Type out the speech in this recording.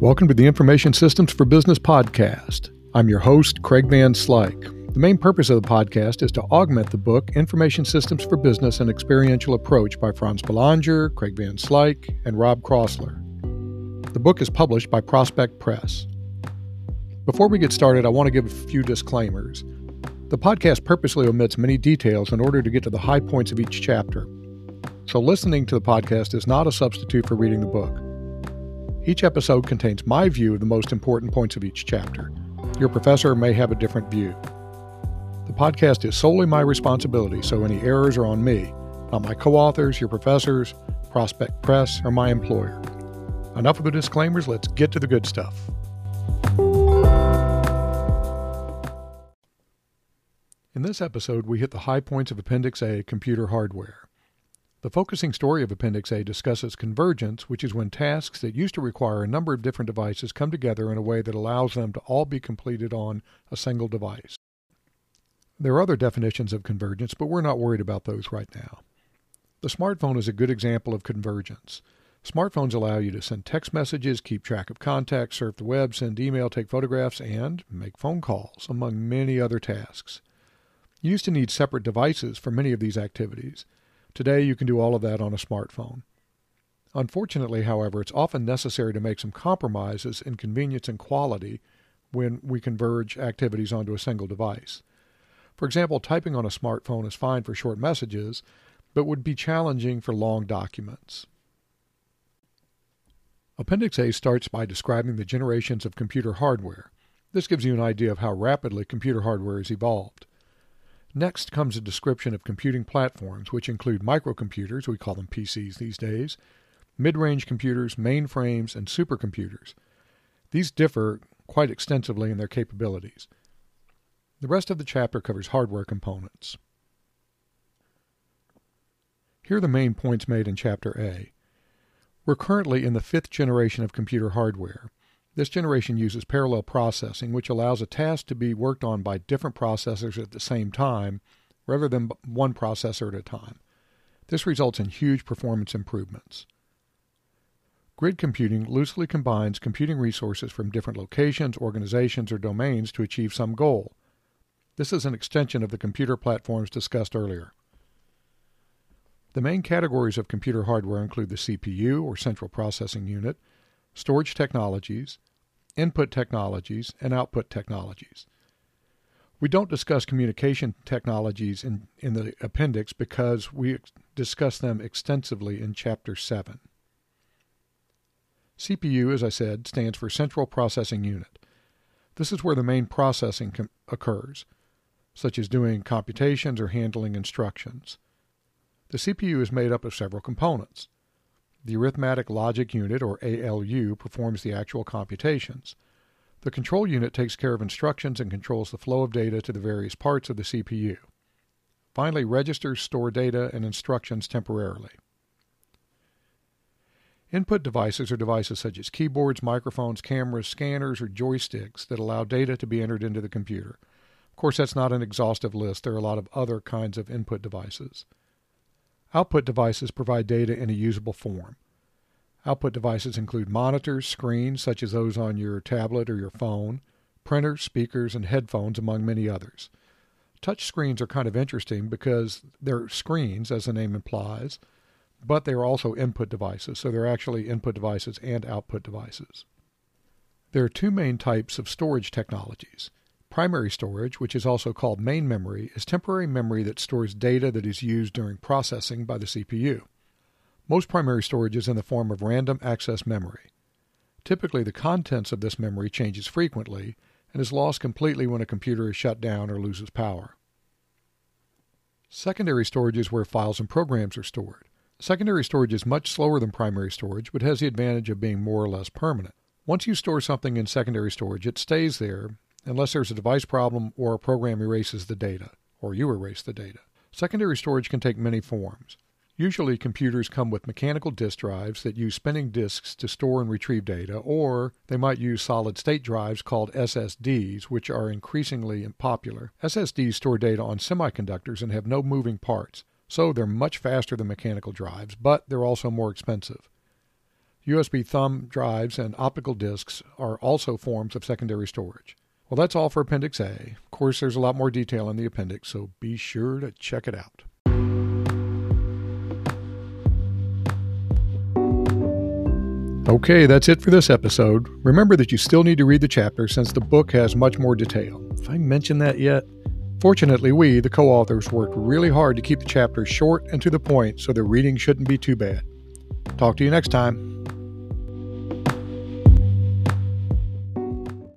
Welcome to the Information Systems for Business podcast. I'm your host, Craig Van Slyke. The main purpose of the podcast is to augment the book Information Systems for Business An Experiential Approach by France Belanger, Craig Van Slyke, and Rob Crossler. The book is published by Prospect Press. Before we get started, I want to give a few disclaimers. The podcast purposely omits many details in order to get to the high points of each chapter. So, listening to the podcast is not a substitute for reading the book. Each episode contains my view of the most important points of each chapter. Your professor may have a different view. The podcast is solely my responsibility, so any errors are on me, not my co authors, your professors, Prospect Press, or my employer. Enough of the disclaimers, let's get to the good stuff. In this episode, we hit the high points of Appendix A computer hardware. The focusing story of Appendix A discusses convergence, which is when tasks that used to require a number of different devices come together in a way that allows them to all be completed on a single device. There are other definitions of convergence, but we're not worried about those right now. The smartphone is a good example of convergence. Smartphones allow you to send text messages, keep track of contacts, surf the web, send email, take photographs, and make phone calls, among many other tasks. You used to need separate devices for many of these activities. Today, you can do all of that on a smartphone. Unfortunately, however, it's often necessary to make some compromises in convenience and quality when we converge activities onto a single device. For example, typing on a smartphone is fine for short messages, but would be challenging for long documents. Appendix A starts by describing the generations of computer hardware. This gives you an idea of how rapidly computer hardware has evolved. Next comes a description of computing platforms, which include microcomputers, we call them PCs these days, mid range computers, mainframes, and supercomputers. These differ quite extensively in their capabilities. The rest of the chapter covers hardware components. Here are the main points made in Chapter A. We're currently in the fifth generation of computer hardware. This generation uses parallel processing, which allows a task to be worked on by different processors at the same time rather than one processor at a time. This results in huge performance improvements. Grid computing loosely combines computing resources from different locations, organizations, or domains to achieve some goal. This is an extension of the computer platforms discussed earlier. The main categories of computer hardware include the CPU, or central processing unit, storage technologies, input technologies, and output technologies. We don't discuss communication technologies in, in the appendix because we discuss them extensively in Chapter 7. CPU, as I said, stands for Central Processing Unit. This is where the main processing com- occurs, such as doing computations or handling instructions. The CPU is made up of several components. The arithmetic logic unit, or ALU, performs the actual computations. The control unit takes care of instructions and controls the flow of data to the various parts of the CPU. Finally, registers store data and instructions temporarily. Input devices are devices such as keyboards, microphones, cameras, scanners, or joysticks that allow data to be entered into the computer. Of course, that's not an exhaustive list. There are a lot of other kinds of input devices. Output devices provide data in a usable form. Output devices include monitors, screens, such as those on your tablet or your phone, printers, speakers, and headphones, among many others. Touch screens are kind of interesting because they're screens, as the name implies, but they are also input devices, so they're actually input devices and output devices. There are two main types of storage technologies Primary storage, which is also called main memory, is temporary memory that stores data that is used during processing by the CPU. Most primary storage is in the form of random access memory. Typically, the contents of this memory changes frequently and is lost completely when a computer is shut down or loses power. Secondary storage is where files and programs are stored. Secondary storage is much slower than primary storage, but has the advantage of being more or less permanent. Once you store something in secondary storage, it stays there unless there's a device problem or a program erases the data, or you erase the data. Secondary storage can take many forms. Usually, computers come with mechanical disk drives that use spinning disks to store and retrieve data, or they might use solid state drives called SSDs, which are increasingly popular. SSDs store data on semiconductors and have no moving parts, so they're much faster than mechanical drives, but they're also more expensive. USB thumb drives and optical discs are also forms of secondary storage. Well, that's all for Appendix A. Of course, there's a lot more detail in the appendix, so be sure to check it out. Okay, that's it for this episode. Remember that you still need to read the chapter since the book has much more detail. If I mentioned that yet? Fortunately, we, the co authors, worked really hard to keep the chapters short and to the point so the reading shouldn't be too bad. Talk to you next time.